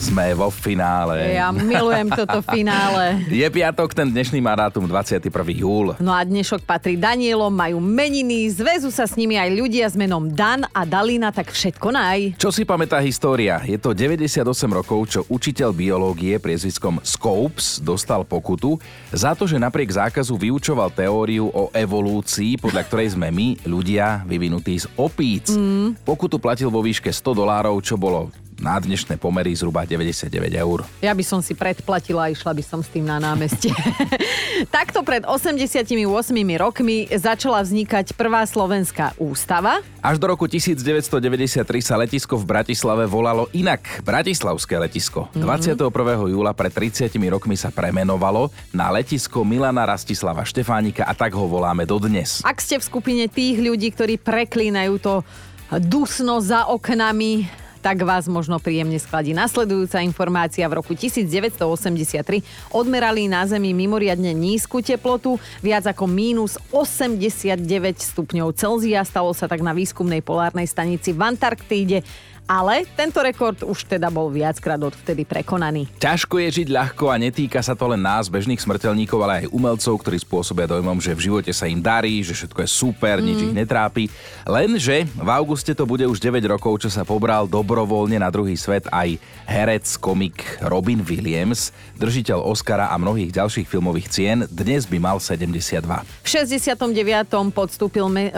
Sme vo finále. Ja milujem toto finále. Je piatok, ten dnešný má dátum 21. júl. No a dnešok patrí Danielom, majú meniny, zväzu sa s nimi aj ľudia s menom Dan a Dalina, tak všetko naj. Čo si pamätá história? Je to 98 rokov, čo učiteľ biológie priezviskom Scopes dostal pokutu za to, že napriek zákazu vyučoval teóriu o evolúcii, podľa ktorej sme my, ľudia, vyvinutí z opíc. Mm. Pokutu platil vo výške 100 dolárov, čo bolo na dnešné pomery zhruba 99 eur. Ja by som si predplatila a išla by som s tým na námestie. Takto pred 88 rokmi začala vznikať prvá slovenská ústava. Až do roku 1993 sa letisko v Bratislave volalo inak Bratislavské letisko. Mm-hmm. 21. júla pred 30 rokmi sa premenovalo na letisko Milana Rastislava Štefánika a tak ho voláme dodnes. Ak ste v skupine tých ľudí, ktorí preklínajú to dusno za oknami, tak vás možno príjemne skladí. Nasledujúca informácia v roku 1983 odmerali na Zemi mimoriadne nízku teplotu, viac ako mínus 89 stupňov Celzia. Stalo sa tak na výskumnej polárnej stanici v Antarktíde ale tento rekord už teda bol viackrát odvtedy prekonaný. Ťažko je žiť ľahko a netýka sa to len nás, bežných smrteľníkov, ale aj umelcov, ktorí spôsobia dojmom, že v živote sa im darí, že všetko je super, mm. nič ich netrápi. Lenže v auguste to bude už 9 rokov, čo sa pobral dobrovoľne na druhý svet aj herec, komik Robin Williams, držiteľ Oscara a mnohých ďalších filmových cien. Dnes by mal 72. V 69. podstúpil me-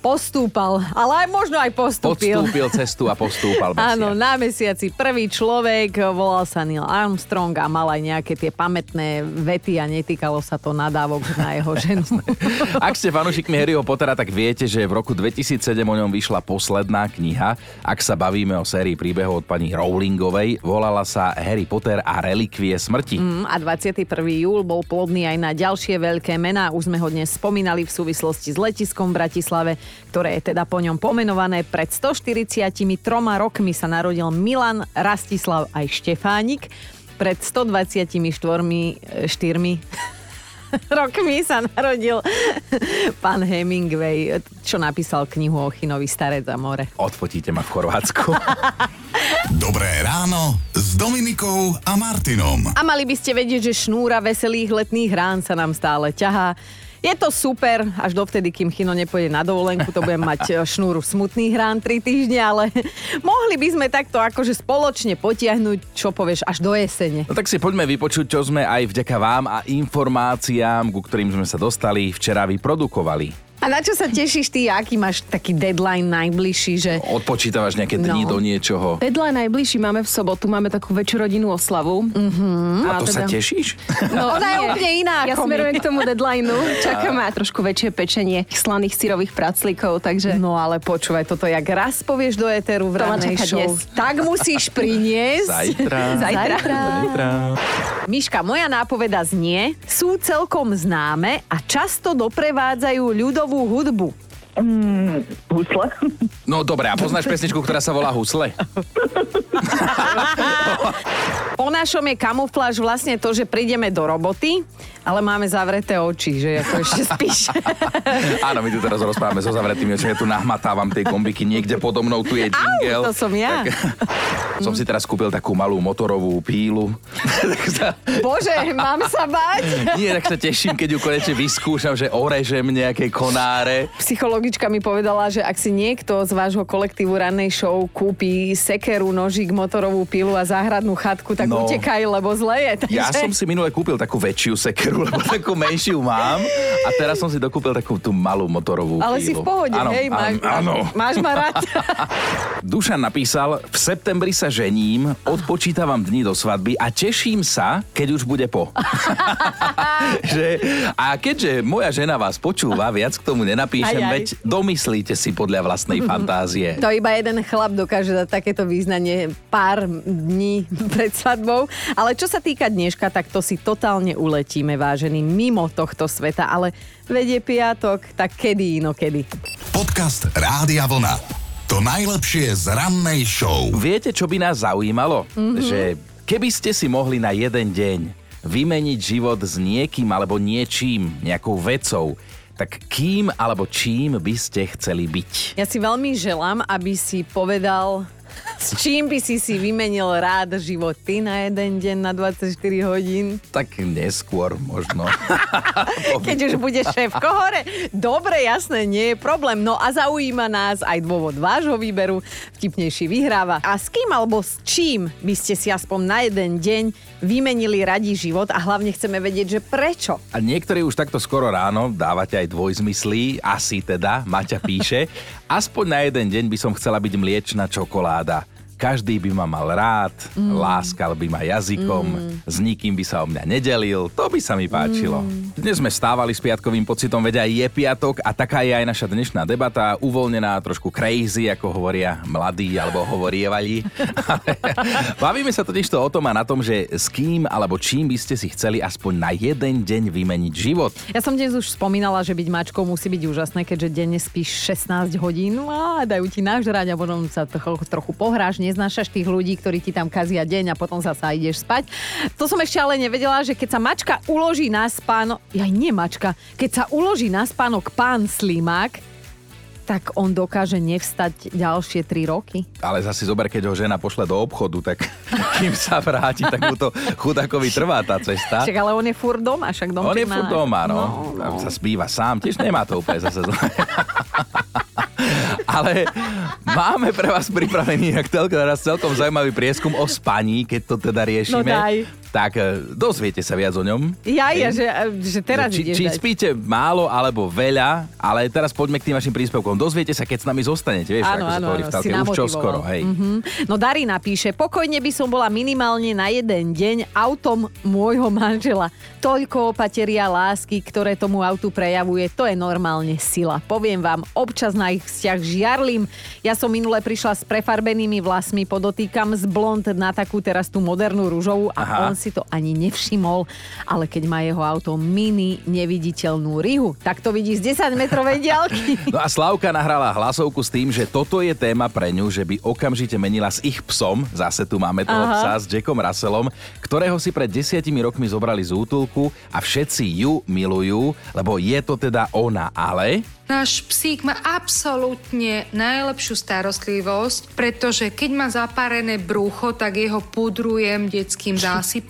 postúpal, ale aj možno aj postúpil. Podstúpil cestu a postúpal mesiac. Áno, na mesiaci prvý človek, volal sa Neil Armstrong a mal aj nejaké tie pamätné vety a netýkalo sa to nadávok na jeho ženu. Ak ste fanúšikmi Harryho Pottera, tak viete, že v roku 2007 o ňom vyšla posledná kniha. Ak sa bavíme o sérii príbehov od pani Rowlingovej, volala sa Harry Potter a relikvie smrti. Mm, a 21. júl bol plodný aj na ďalšie veľké mená. Už sme ho dnes spomínali v súvislosti s letiskom v Bratislave ktoré je teda po ňom pomenované. Pred 143 rokmi sa narodil Milan Rastislav aj Štefánik. Pred 124 štyrmi rokmi sa narodil pán Hemingway, čo napísal knihu o Chinovi Starec a more. Odfotíte ma v Chorvátsku. Dobré ráno s Dominikou a Martinom. A mali by ste vedieť, že šnúra veselých letných rán sa nám stále ťahá. Je to super, až dovtedy, kým Chino nepôjde na dovolenku, to budem mať e, šnúru smutných rán 3 týždne, ale mohli by sme takto akože spoločne potiahnuť, čo povieš, až do jesene. No tak si poďme vypočuť, čo sme aj vďaka vám a informáciám, ku ktorým sme sa dostali, včera vyprodukovali. A na čo sa tešíš ty? Aký máš taký deadline najbližší? Že... Odpočítavaš nejaké dni no. do niečoho? Deadline najbližší máme v sobotu, máme takú väčšiu rodinnú oslavu. Uh-huh. A, a to teda... sa tešíš? No, Ona je úplne iná. Ja smerujem k tomu deadlineu. Čakáme aj trošku väčšie pečenie slaných syrových praclíkov, takže... No ale počúvaj, toto jak raz povieš do éteru v rannej show, dnes. tak musíš priniesť. Zajtra. Zajtra. Zajtra. Zajtra. Miška, moja nápoveda znie, sú celkom známe a často doprevádzajú ľudov ľudovú hudbu? Mm, husle. No dobré, a poznáš pesničku, ktorá sa volá Husle? po našom je kamufláž vlastne to, že prídeme do roboty, ale máme zavreté oči, že ako ešte spíš. Áno, my tu teraz rozprávame so zavretými očami, ja tu nahmatávam tie kombiky, niekde podo mnou tu je jingle. Au, to som ja. Tak, som si teraz kúpil takú malú motorovú pílu. Bože, mám sa bať? Nie, tak sa teším, keď ju konečne vyskúšam, že orežem nejaké konáre. Psychologička mi povedala, že ak si niekto z vášho kolektívu rannej show kúpi sekeru, nožík, motorovú pílu a záhradnú chatku, tak no, utekaj, lebo zle je. Takže... Ja som si minule kúpil takú väčšiu sekeru, lebo takú menšiu mám a teraz som si dokúpil takú tú malú motorovú Ale pílu. si v pohode, áno, hej, máš, áno. máš ma rád. Dušan napísal, v septembri sa žením, odpočítavam dni do svadby a teším sa, keď už bude po. že, a keďže moja žena vás počúva, viac k tomu nenapíšem, aj, aj. veď domyslíte si podľa vlastnej fantázie. To iba jeden chlap dokáže dať takéto význanie pár dní pred svadbou. Ale čo sa týka dneška, tak to si totálne uletíme, vážený, mimo tohto sveta. Ale vedie piatok, tak kedy inokedy. Podcast Rádia Vlna. To najlepšie z rannej show. Viete, čo by nás zaujímalo? Mm-hmm. Že keby ste si mohli na jeden deň vymeniť život s niekým alebo niečím, nejakou vecou, Tak kým alebo čím by ste chceli byť? Ja si veľmi želám, aby si povedal, s čím by si si vymenil rád život ty na jeden deň na 24 hodín? Tak neskôr možno. Keď už bude šéfko hore. Dobre, jasné, nie je problém. No a zaujíma nás aj dôvod vášho výberu. Vtipnejší vyhráva. A s kým alebo s čím by ste si aspoň na jeden deň vymenili radi život a hlavne chceme vedieť, že prečo. A niektorí už takto skoro ráno dávate aj dvojzmyslí, asi teda, Maťa píše. Aspoň na jeden deň by som chcela byť mliečna čokoláda. Každý by ma mal rád, mm. láskal by ma jazykom, mm. s nikým by sa o mňa nedelil, to by sa mi páčilo. Mm. Dnes sme stávali s piatkovým pocitom, veď aj je piatok a taká je aj naša dnešná debata, uvoľnená, trošku crazy, ako hovoria mladí alebo hovorievali. Bavíme sa totiž to o tom a na tom, že s kým alebo čím by ste si chceli aspoň na jeden deň vymeniť život. Ja som dnes už spomínala, že byť mačkou musí byť úžasné, keďže denne spíš 16 hodín a dajú ti nažrať a potom sa trochu, trochu pohráš, neznášaš tých ľudí, ktorí ti tam kazia deň a potom zasa ideš spať. To som ešte ale nevedela, že keď sa mačka uloží na spánok, ja nie mačka, keď sa uloží na spánok pán Slimák, tak on dokáže nevstať ďalšie 3 roky. Ale zase zober, keď ho žena pošle do obchodu, tak kým sa vráti, tak mu to chudákovi trvá tá cesta. Však ale on je furt doma, však doma. On je furt doma, no. no, no. Sa spíva sám, tiež nemá to úplne zase zle. Ale máme pre vás pripravený ak teraz celkom zaujímavý prieskum o spaní, keď to teda riešime. No daj. Tak e, dozviete sa viac o ňom. Ja, ja, že, že teraz či, či spíte málo alebo veľa, ale teraz poďme k tým vašim príspevkom. Dozviete sa, keď s nami zostanete, vieš, áno, ako áno, sa hovorí v talke, už čo skoro, hej. Mm-hmm. No Darina píše, pokojne by som bola minimálne na jeden deň autom môjho manžela. Toľko opateria lásky, ktoré tomu autu prejavuje, to je normálne sila. Poviem vám, občas na ich vzťah žiarlim. Ja som minule prišla s prefarbenými vlasmi, podotýkam z blond na takú teraz tú modernú rúžovú a Aha. on si to ani nevšimol, ale keď má jeho auto mini neviditeľnú rihu, tak to vidí z 10 metrovej diaľky. No a Slavka nahrala hlasovku s tým, že toto je téma pre ňu, že by okamžite menila s ich psom, zase tu máme toho Aha. psa s Jackom Russellom, ktorého si pred desiatimi rokmi zobrali z útulku a všetci ju milujú, lebo je to teda ona, ale Náš psík má absolútne najlepšiu starostlivosť, pretože keď má zapárené brucho, tak jeho pudrujem detským zásypom.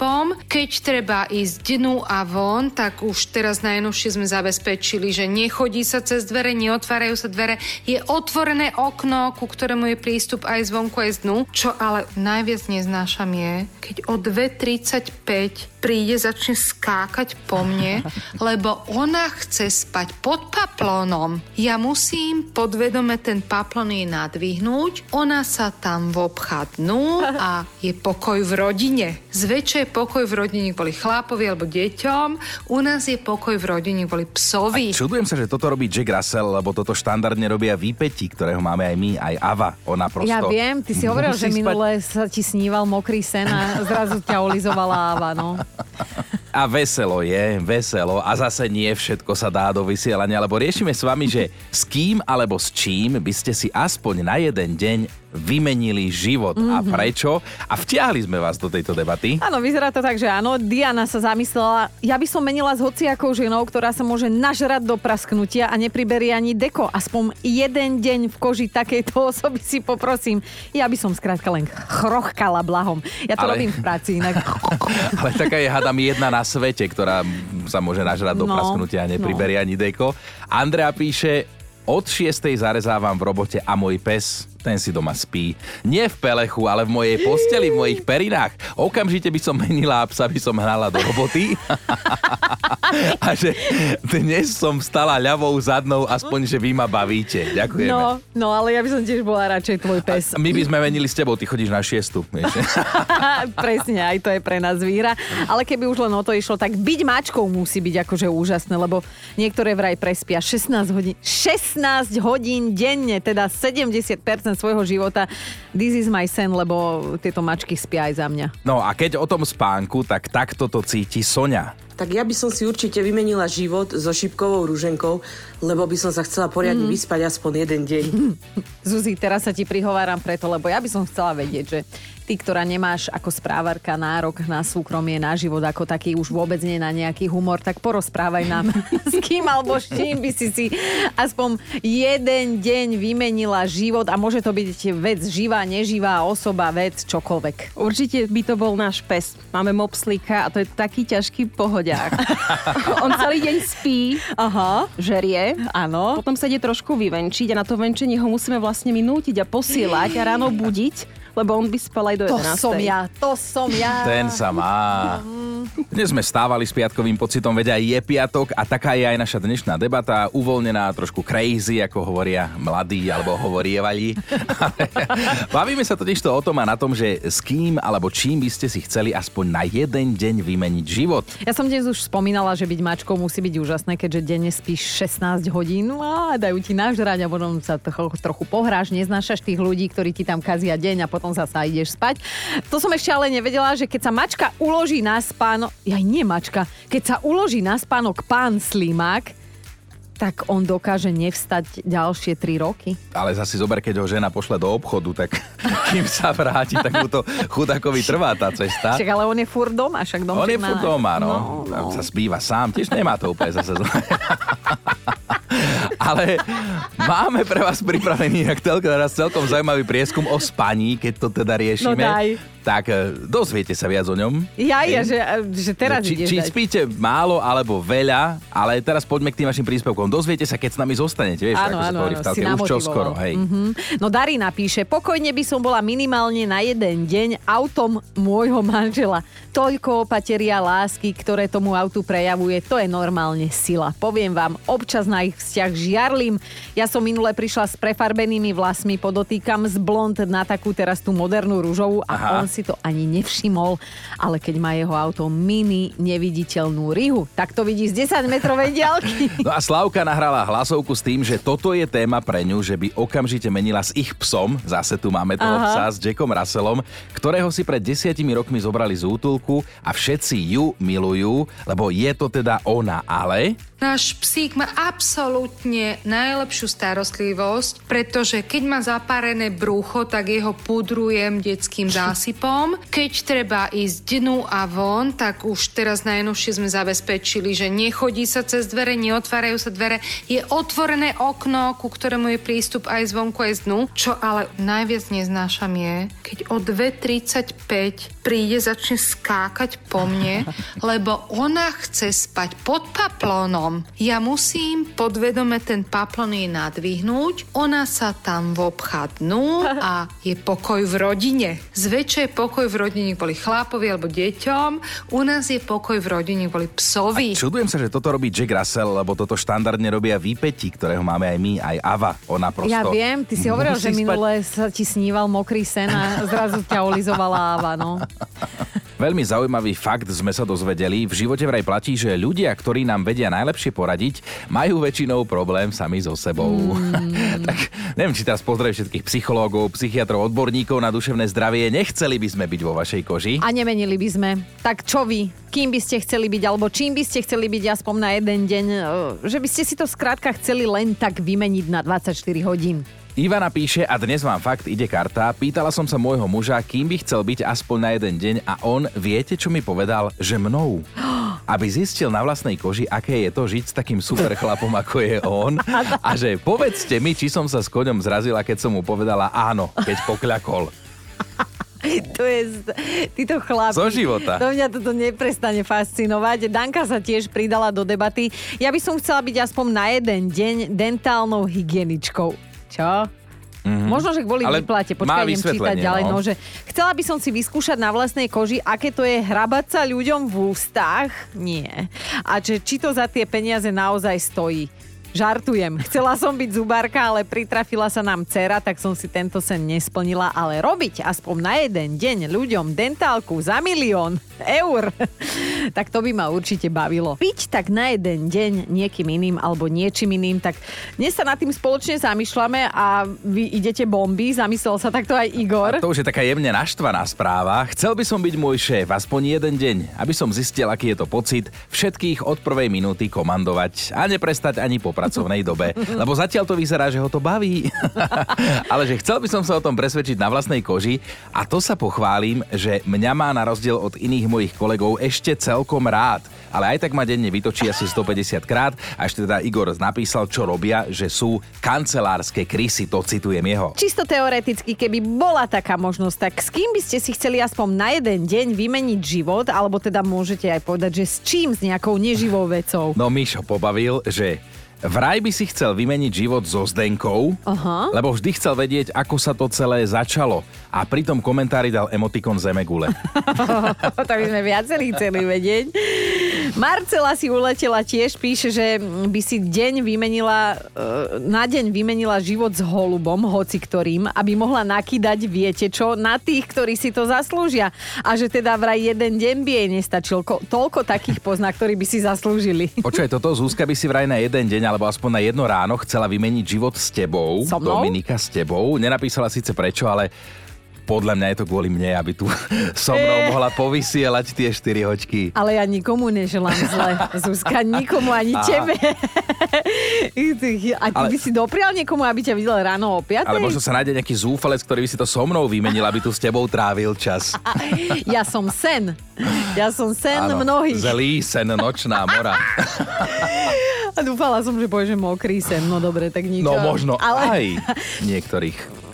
Keď treba ísť dnu a von, tak už teraz najnovšie sme zabezpečili, že nechodí sa cez dvere, neotvárajú sa dvere, je otvorené okno, ku ktorému je prístup aj zvonku, aj z dnu. Čo ale najviac neznášam je, keď o 2.35 príde, začne skákať po mne, lebo ona chce spať pod paplónom. Ja musím podvedome ten paplón jej nadvihnúť, ona sa tam vobchá dnu a je pokoj v rodine. Zväčša je pokoj v rodine kvôli chlapovi alebo deťom, u nás je pokoj v rodine kvôli psovi. A čudujem sa, že toto robí Jack Russell, lebo toto štandardne robia výpeti, ktorého máme aj my, aj Ava. Ona prosto... Ja viem, ty si hovoril, že minule sa ti sníval mokrý sen a zrazu ťa olizovala Ava, no. A veselo je, veselo. A zase nie všetko sa dá do vysielania, lebo riešime s vami, že s kým alebo s čím by ste si aspoň na jeden deň vymenili život mm-hmm. a mhm. prečo. A vtiahli sme vás do tejto debaty. Áno, vyzerá to tak, že áno. Diana sa zamyslela, ja by som menila s hociakou ženou, ktorá sa môže nažrať do prasknutia a nepriberie ani deko. Aspoň jeden deň v koži takejto osoby si poprosím. Ja by som skrátka len chrochkala blahom. Ja to Ale... robím v práci inak. Ale taká je, hadam, jedna na svete, ktorá sa môže nažrať do no, prasknutia a nepriberie no. ani deko. Andrea píše, od 6. zarezávam v robote a môj pes ten si doma spí. Nie v pelechu, ale v mojej posteli, v mojich perinách. Okamžite by som menila psa by som hnala do roboty. a že dnes som stala ľavou zadnou, aspoň, že vy ma bavíte. Ďakujeme. No, no ale ja by som tiež bola radšej tvoj pes. A my by sme menili s tebou, ty chodíš na šiestu. Presne, aj to je pre nás výhra. Ale keby už len o to išlo, tak byť mačkou musí byť akože úžasné, lebo niektoré vraj prespia 16 hodín. 16 hodín denne, teda 70% svojho života. This is my sen, lebo tieto mačky spia aj za mňa. No a keď o tom spánku, tak takto to cíti Sonia tak ja by som si určite vymenila život so šipkovou rúženkou, lebo by som sa chcela poriadne Mhm. vyspať aspoň jeden deň. Zuzi, teraz sa ti prihováram preto, lebo ja by som chcela vedieť, že ty, ktorá nemáš ako správarka nárok na súkromie, na život, ako taký už vôbec nie na nejaký humor, tak porozprávaj nám, s kým alebo s čím by si si aspoň jeden deň vymenila život a môže to byť vec živá, neživá, osoba, vec, čokoľvek. Určite by to bol náš pes. Máme mopslíka a to je taký ťažký pohodiak. On celý deň spí, Aha, žerie, áno. potom sa ide trošku vyvenčiť a na to venčenie ho musíme vlastne my nútiť a posielať a ráno budiť, lebo on by spal aj do To 11. som ja, to som ja. Ten sa má. Dnes sme stávali s piatkovým pocitom, veď aj je piatok a taká je aj naša dnešná debata, uvoľnená, trošku crazy, ako hovoria mladí alebo hovorievali. Bavíme sa totiž to o tom a na tom, že s kým alebo čím by ste si chceli aspoň na jeden deň vymeniť život. Ja som dnes už spomínala, že byť mačkou musí byť úžasné, keďže denne spíš 16 hodín no a dajú ti nažrať a potom sa trochu, trochu pohráš, neznášaš tých ľudí, ktorí ti tam kazia deň a potom zasa ideš spať. To som ešte ale nevedela, že keď sa mačka uloží na spánok, ja nie mačka, keď sa uloží na spánok pán Slimák, tak on dokáže nevstať ďalšie 3 roky. Ale zase zober, keď ho žena pošle do obchodu, tak kým sa vráti, tak mu to chudákovi trvá tá cesta. Však ale on je furt doma, však dom On je furt doma, no. no. Sa spíva sám, tiež nemá to úplne zase zle. Ale máme pre vás pripravený telko- teraz celkom zaujímavý prieskum o spaní, keď to teda riešime. No daj. Tak e, dozviete sa viac o ňom. Ja, ja, že, že teraz či, ideš či dať. spíte málo alebo veľa, ale teraz poďme k tým vašim príspevkom. Dozviete sa, keď s nami zostanete, vieš, Áno, ako sa áno, to hovorí v si už čo skoro, hej. Mhm. No Darina píše, pokojne by som bola minimálne na jeden deň autom môjho manžela. Toľko opateria lásky, ktoré tomu autu prejavuje, to je normálne sila. Poviem vám, občas na ich vzťah žiarlim. Ja som minule prišla s prefarbenými vlasmi, podotýkam z blond na takú teraz tú modernú rúžovú a Aha. on si to ani nevšimol, ale keď má jeho auto mini neviditeľnú rihu, tak to vidí z 10 metrovej diaľky. No a Slavka nahrala hlasovku s tým, že toto je téma pre ňu, že by okamžite menila s ich psom, zase tu máme toho Aha. psa s Jackom Russellom, ktorého si pred desiatimi rokmi zobrali z útulku a všetci ju milujú, lebo je to teda ona, ale... Náš psík má absolútne najlepšiu starostlivosť, pretože keď má zapárené brucho, tak jeho pudrujem detským zásypom. Keď treba ísť dnu a von, tak už teraz najnovšie sme zabezpečili, že nechodí sa cez dvere, neotvárajú sa dvere. Je otvorené okno, ku ktorému je prístup aj zvonku, aj z dnu. Čo ale najviac neznášam je, keď o 2.35 príde, začne skákať po mne, lebo ona chce spať pod paplónom. Ja musím podvedome ten paplón jej nadvihnúť, ona sa tam vobchá dnu a je pokoj v rodine. Zväčša je pokoj v rodine kvôli chlapovi alebo deťom, u nás je pokoj v rodine kvôli psovi. Čudujem sa, že toto robí Jack Russell, lebo toto štandardne robia výpeti, ktorého máme aj my, aj Ava. Ona prosto... Ja viem, ty si hovoril, že spať- minule sa ti sníval mokrý sen a zrazu ťa olizovala Ava, no. Veľmi zaujímavý fakt sme sa dozvedeli. V živote vraj platí, že ľudia, ktorí nám vedia najlepšie poradiť, majú väčšinou problém sami so sebou. Mm. tak neviem, či teraz pozdravujem všetkých psychológov, psychiatrov, odborníkov na duševné zdravie. Nechceli by sme byť vo vašej koži. A nemenili by sme. Tak čo vy? Kým by ste chceli byť, alebo čím by ste chceli byť aspoň na jeden deň? e, Že by ste si to skrátka chceli len tak vymeniť na 24 hodín. Ivana píše, a dnes vám fakt ide karta. Pýtala som sa môjho muža, kým by chcel byť aspoň na jeden deň a on, viete, čo mi povedal? Že mnou. Aby zistil na vlastnej koži, aké je to žiť s takým super chlapom, ako je on. A že povedzte mi, či som sa s koňom zrazila, keď som mu povedala áno, keď pokľakol. To je, títo chlapi. Zo života. To mňa toto neprestane fascinovať. Danka sa tiež pridala do debaty. Ja by som chcela byť aspoň na jeden deň dentálnou hygieničkou. Čo? Mm-hmm. Možno, že kvôli Ale výplate, počkaj, idem čítať vysvetlenie, ďalej, no. no. že chcela by som si vyskúšať na vlastnej koži, aké to je hrabať sa ľuďom v ústach. Nie. A že, či to za tie peniaze naozaj stojí. Žartujem. Chcela som byť zubárka, ale pritrafila sa nám dcera, tak som si tento sen nesplnila, ale robiť aspoň na jeden deň ľuďom dentálku za milión eur, tak to by ma určite bavilo. Piť tak na jeden deň niekým iným alebo niečím iným, tak dnes sa nad tým spoločne zamýšľame a vy idete bomby, zamyslel sa takto aj Igor. To už je taká jemne naštvaná správa. Chcel by som byť môj šéf aspoň jeden deň, aby som zistil, aký je to pocit všetkých od prvej minúty komandovať a neprestať ani po pracovnej dobe. Lebo zatiaľ to vyzerá, že ho to baví. Ale že chcel by som sa o tom presvedčiť na vlastnej koži a to sa pochválim, že mňa má na rozdiel od iných mojich kolegov ešte celkom rád. Ale aj tak ma denne vytočí asi 150 krát a ešte teda Igor napísal, čo robia, že sú kancelárske krysy, to citujem jeho. Čisto teoreticky, keby bola taká možnosť, tak s kým by ste si chceli aspoň na jeden deň vymeniť život, alebo teda môžete aj povedať, že s čím, s nejakou neživou vecou? No Mišo pobavil, že Vraj by si chcel vymeniť život so Zdenkou, Aha. lebo vždy chcel vedieť, ako sa to celé začalo. A pri tom komentári dal emotikon Zemegule. to by sme viacerí chceli vedieť. Marcela si uletela tiež, píše, že by si deň vymenila, e, na deň vymenila život s holubom, hoci ktorým, aby mohla nakýdať, viete čo, na tých, ktorí si to zaslúžia. A že teda vraj jeden deň by jej nestačil. Ko- toľko takých pozná, ktorí by si zaslúžili. Počkaj, toto Zúska by si vraj na jeden deň, alebo aspoň na jedno ráno chcela vymeniť život s tebou. So? Dominika s tebou. Nenapísala síce prečo, ale podľa mňa je to kvôli mne, aby tu so mnou mohla povysielať tie 4 hoďky. Ale ja nikomu neželám zle. Zuzka, nikomu ani Aha. tebe. A ty Ale- by si doprial niekomu, aby ťa videl ráno o 5? Ale možno sa nájde nejaký zúfalec, ktorý by si to so mnou vymenil, aby tu s tebou trávil čas. Ja som sen. Ja som sen Áno, mnohých. Zelý sen, nočná mora. A dúfala som, že povie, že mokrý sen. No dobre, tak nič. No možno Ale aj niektorých.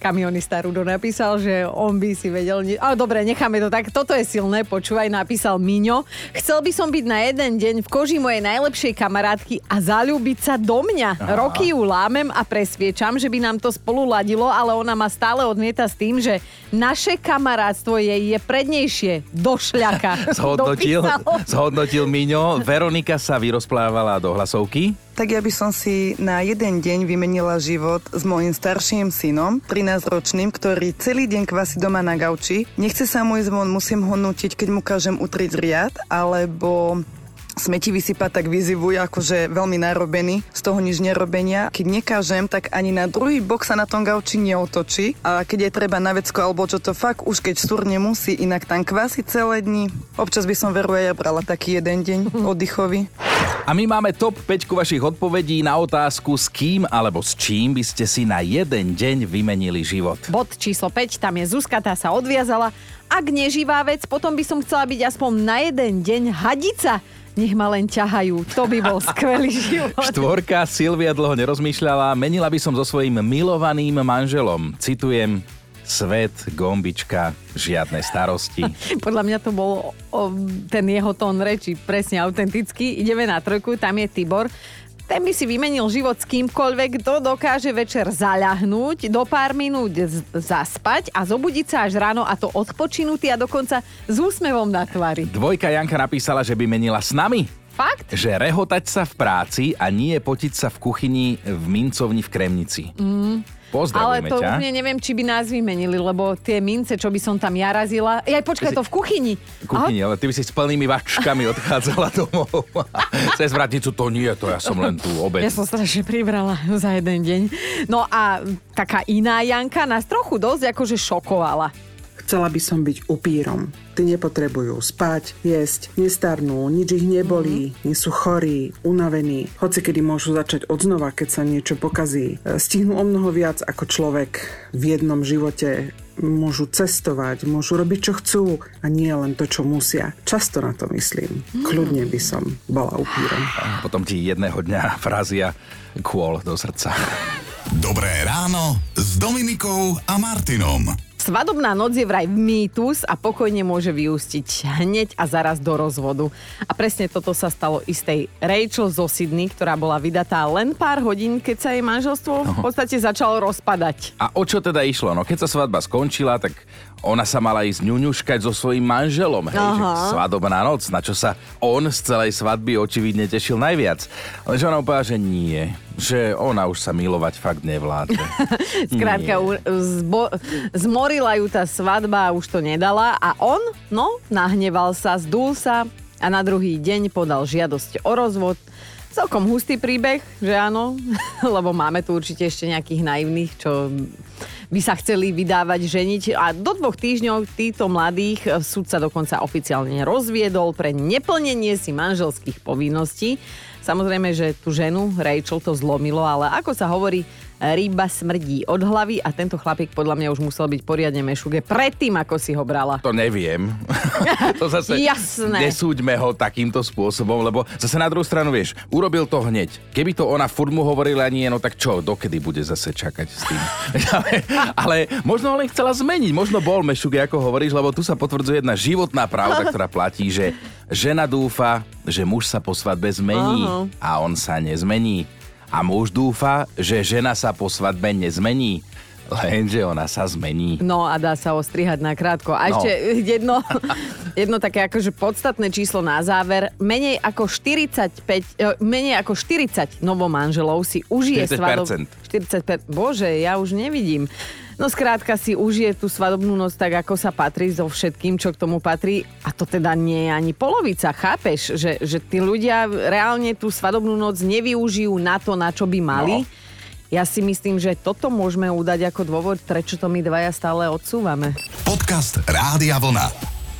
Kamionista Rudo napísal, že on by si vedel... ni- Ale dobre, necháme to tak. Toto je silné, počúvaj, napísal Miňo. Chcel by som byť na jeden deň v koži mojej najlepšej kamarátky a zalúbiť sa do mňa. Aha. Roky ju lámem a presviečam, že by nám to spolu ladilo, ale ona ma stále odmieta s tým, že naše kamarátstvo jej je prednejšie. Do šľaka. Zhodnotil, Dopísal. zhodnotil Miňo. Veronika sa vyrozplávala do hlasovky. Tak ja by som si na jeden deň vymenila život s mojim starším synom, 13-ročným, ktorý celý deň kvasí doma na gauči. Nechce sa mu ísť von, musím ho nutiť, keď mu kážem utriť riad, alebo smeti vysypať, tak vyzivuje akože veľmi narobený, z toho nič nerobenia. Keď nekážem, tak ani na druhý bok sa na tom gauči neotočí. A keď je treba na vecko alebo čo to fakt, už keď sturne musí, inak tam kvasí celé dni. Občas by som veru ja brala taký jeden deň oddychový. A my máme top 5 vašich odpovedí na otázku, s kým alebo s čím by ste si na jeden deň vymenili život. Bod číslo 5, tam je Zuzka, tá sa odviazala. Ak neživá vec, potom by som chcela byť aspoň na jeden deň hadica. Nech ma len ťahajú, to by bol skvelý život. Štvorka Silvia dlho nerozmýšľala, menila by som so svojím milovaným manželom. Citujem, svet, gombička, žiadne starosti. Podľa mňa to bol o, ten jeho tón reči presne autentický. Ideme na trojku, tam je Tibor. Ten by si vymenil život s kýmkoľvek, kto dokáže večer zaľahnúť, do pár minút z- zaspať a zobudiť sa až ráno a to odpočinutý a dokonca s úsmevom na tvári. Dvojka Janka napísala, že by menila s nami. Fakt? Že rehotať sa v práci a nie potiť sa v kuchyni v mincovni v Kremnici. Mm. Ale to ťa. úplne neviem, či by nás vymenili, lebo tie mince, čo by som tam ja razila... Aj počkaj, to v kuchyni. Kuchyni, ale ty by si s plnými vačkami odchádzala domov. Cez vratnicu to nie, to ja som len tu obed. Ja som strašne pribrala za jeden deň. No a taká iná Janka nás trochu dosť akože šokovala. Chcela by som byť upírom. Tí nepotrebujú spať, jesť, nestarnú, nič ich nebolí, nie sú chorí, unavení. Hoci kedy môžu začať od znova, keď sa niečo pokazí. E, Stihnú o mnoho viac ako človek v jednom živote. Môžu cestovať, môžu robiť čo chcú a nie len to, čo musia. Často na to myslím. Kľudne by som bola upírom. A potom ti jedného dňa vrazia kôl do srdca. Dobré ráno s Dominikou a Martinom. Svadobná noc je vraj mýtus a pokojne môže vyústiť hneď a zaraz do rozvodu. A presne toto sa stalo istej Rachel zo Sydney, ktorá bola vydatá len pár hodín, keď sa jej manželstvo v podstate začalo rozpadať. A o čo teda išlo? No keď sa svadba skončila, tak ona sa mala ísť ňuňuškať so svojím manželom. Hej, že Aha. svadobná noc, na čo sa on z celej svadby očividne tešil najviac. Lenže ona povedala, že nie, že ona už sa milovať fakt nevládne. Skrátka, zbo- zmorila ju tá svadba a už to nedala a on, no, nahneval sa, zdul sa a na druhý deň podal žiadosť o rozvod. Celkom hustý príbeh, že áno, lebo máme tu určite ešte nejakých naivných, čo by sa chceli vydávať, ženiť. A do dvoch týždňov títo mladých eh, súd sa dokonca oficiálne rozviedol pre neplnenie si manželských povinností. Samozrejme, že tú ženu, Rachel, to zlomilo, ale ako sa hovorí, ryba smrdí od hlavy a tento chlapík podľa mňa už musel byť poriadne mešuge predtým, ako si ho brala. To neviem. to zase Jasné. nesúďme ho takýmto spôsobom, lebo zase na druhú stranu, vieš, urobil to hneď. Keby to ona furt mu hovorila nie, no tak čo, dokedy bude zase čakať s tým? Ale možno len chcela zmeniť, možno bol mešuge, ako hovoríš, lebo tu sa potvrdzuje jedna životná pravda, ktorá platí, že žena dúfa, že muž sa po svadbe zmení Aha. a on sa nezmení. A muž dúfa, že žena sa po svadbe nezmení, lenže ona sa zmení. No a dá sa ostrihať na krátko. A No. ešte jedno, jedno také akože podstatné číslo na záver. Menej ako 45, e, menej ako 40 novomanželov si užije 40%. svadob... 40 Bože, ja už nevidím. No skrátka si užije tú svadobnú noc tak, ako sa patrí so všetkým, čo k tomu patrí. A to teda nie je ani polovica, chápeš? Že, že tí ľudia reálne tú svadobnú noc nevyužijú na to, na čo by mali. No. Ja si myslím, že toto môžeme udať ako dôvod, prečo to my dvaja stále odsúvame. Podcast Rádia Vlna.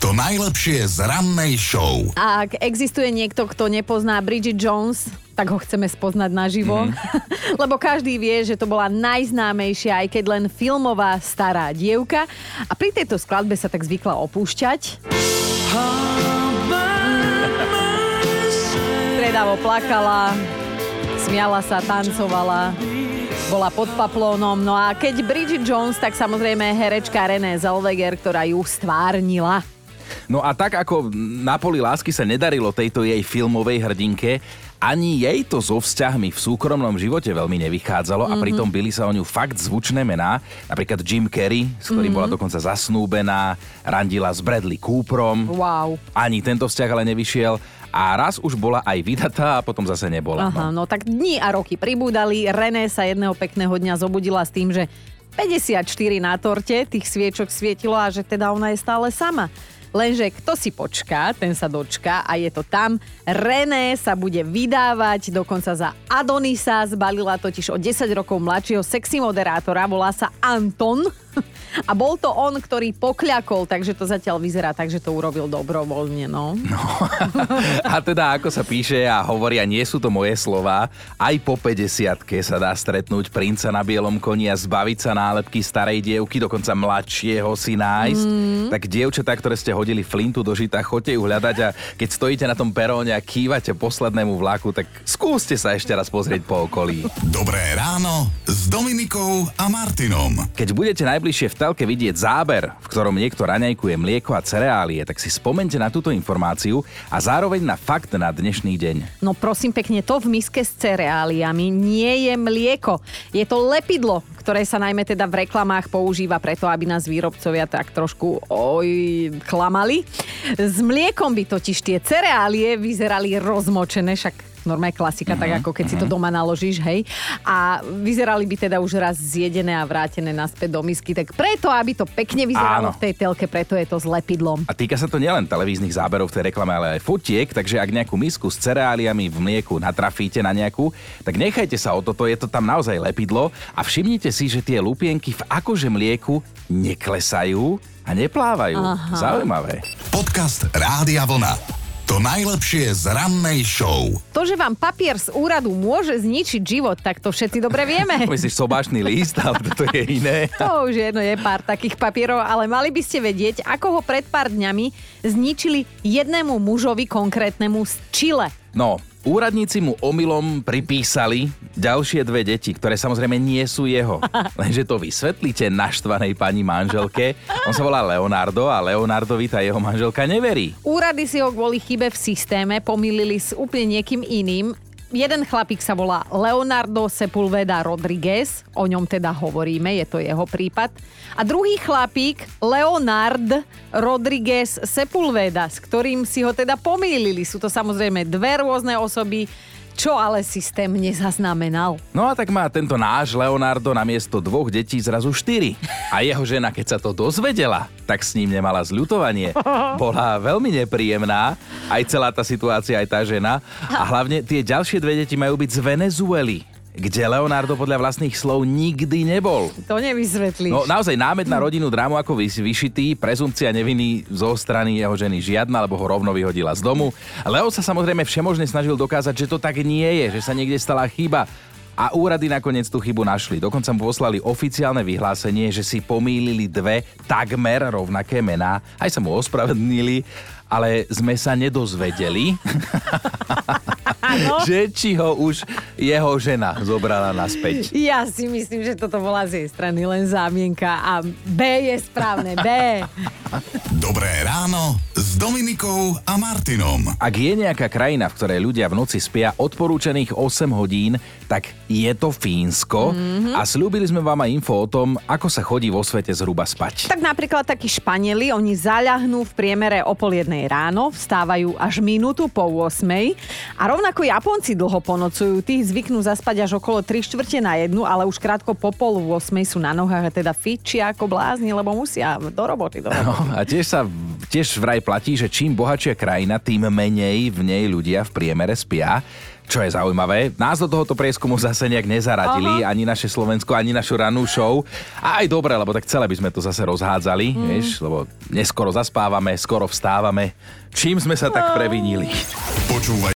To najlepšie z rannej show. A ak existuje niekto, kto nepozná Bridget Jones, tak ho chceme spoznať naživo. Mm-hmm. Lebo každý vie, že to bola najznámejšia, aj keď len filmová stará dievka. A pri tejto skladbe sa tak zvykla opúšťať. Stredavo plakala, smiala sa, tancovala, bola pod paplónom. No a keď Bridget Jones, tak samozrejme herečka René Zellweger, ktorá ju stvárnila. No a tak ako na poli lásky sa nedarilo tejto jej filmovej hrdinke, ani jej to so vzťahmi v súkromnom živote veľmi nevychádzalo Mhm. a pritom byli sa o ňu fakt zvučné mená. Napríklad Jim Carrey, s ktorým Mhm. bola dokonca zasnúbená, randila s Bradley Cooperom. Wow. Ani tento vzťah ale nevyšiel a raz už bola aj vydatá a potom zase nebola. Aha, No. no tak dní a roky pribúdali. René sa jedného pekného dňa zobudila s tým, že 54 na torte, tých sviečok svietilo a že teda ona je stále sama. Lenže kto si počká, ten sa dočká a je to tam. René sa bude vydávať dokonca za Adonisa, zbalila totiž o 10 rokov mladšieho sexy moderátora, volá sa Anton. A bol to on, ktorý pokľakol, takže to zatiaľ vyzerá tak, že to urobil dobrovoľne, no. A teda ako sa píše a hovoria, nie sú to moje slova, aj po 50 sa dá stretnúť princa na bielom koni a zbaviť sa nálepky starej dievky, dokonca mladšieho si nájsť. Mm. Tak dievčatá, ktoré ste hodili flintu do žita, chodte ju hľadať a keď stojíte na tom peróne a kývate poslednému vlaku, tak skúste sa ešte raz pozrieť po okolí. Dobré ráno s Dominikou a Martinom. Keď budete najbližšie v telke vidieť záber, v ktorom niekto raňajkuje mlieko a cereálie, tak si spomente na túto informáciu a zároveň na fakt na dnešný deň. No prosím pekne, to v miske s cereáliami nie je mlieko. Je to lepidlo, ktoré sa najmä teda v reklamách používa preto, aby nás výrobcovia tak trošku oj, klamali. S mliekom by totiž tie cereálie vyzerali rozmočené, však normálne klasika, Mhm, tak ako keď si to doma naložíš, hej. A vyzerali by teda už raz zjedené a vrátené naspäť do misky, tak preto, aby to pekne vyzeralo Áno. v tej telke, preto je to s lepidlom. A týka sa to nielen televíznych záberov v tej reklame, ale aj fotiek, takže ak nejakú misku s cereáliami v mlieku natrafíte na nejakú, tak nechajte sa o toto, je to tam naozaj lepidlo a všimnite si, že tie lupienky v akože mlieku neklesajú a neplávajú. Aha. Zaujímavé. Podcast Rádia Vlna. To najlepšie z rannej show. To, že vám papier z úradu môže zničiť život, tak to všetci dobre vieme. Myslíš sobášny list, ale toto je iné. To už jedno je pár takých papierov, ale mali by ste vedieť, ako ho pred pár dňami zničili jednému mužovi konkrétnemu z Chile. No, úradníci mu omylom pripísali ďalšie dve deti, ktoré samozrejme nie sú jeho. Lenže to vysvetlíte naštvanej pani manželke. On sa volá Leonardo a Leonardovi tá jeho manželka neverí. Úrady si ho kvôli chybe v systéme pomýlili s úplne niekým iným. Jeden chlapík sa volá Leonardo Sepulveda Rodriguez, o ňom teda hovoríme, je to jeho prípad. A druhý chlapík, Leonard Rodriguez Sepulveda, s ktorým si ho teda pomýlili. Sú to samozrejme dve rôzne osoby, čo ale systém nezaznamenal. No a tak má tento náš Leonardo na miesto dvoch detí zrazu štyri. A jeho žena, keď sa to dozvedela, tak s ním nemala zľutovanie. Bola veľmi nepríjemná, aj celá tá situácia, aj tá žena. A hlavne tie ďalšie dve deti majú byť z Venezuely. Kde Leonardo podľa vlastných slov nikdy nebol. To nevysvetlíš. No naozaj námed na rodinnú drámu ako vyšitý, prezumcia neviny zo strany jeho ženy žiadna, lebo ho rovno vyhodila z domu. Leo sa samozrejme všemožne snažil dokázať, že to tak nie je, že sa niekde stala chyba. A úrady nakoniec tú chybu našli. Dokonca mu poslali oficiálne vyhlásenie, že si pomýlili dve takmer rovnaké mená. Aj sa mu ospravedlnili, ale sme sa nedozvedeli, že či ho už jeho žena zobrala naspäť. Ja si myslím, že toto bola z jej strany len zámienka a B je správne, B. Dobré ráno s Dominikou a Martinom. Ak je nejaká krajina, v ktorej ľudia v noci spia odporúčaných 8 hodín, tak je to Fínsko mm-hmm. a slúbili sme vám aj info o tom, ako sa chodí vo svete zhruba spať. Tak napríklad takí Španieli, oni zaľahnú v priemere o pol jednej ráno, vstávajú až minútu po 8 a rovnako Japonci dlho ponocujú, tí zvyknú zaspať až okolo 3 štvrte na jednu, ale už krátko po pol 8 sú na nohách a teda fičia ako blázni, lebo musia do roboty. Do roboty. No, a tiež sa tiež vraj platí, že čím bohatšia krajina, tým menej v nej ľudia v priemere spia. Čo je zaujímavé, nás do tohoto prieskumu zase nejak nezaradili, Aha. ani naše Slovensko, ani našu ranú show. A aj dobre, lebo tak celé by sme to zase rozhádzali, mm. vieš, lebo neskoro zaspávame, skoro vstávame. Čím sme sa tak previnili? Počúvaj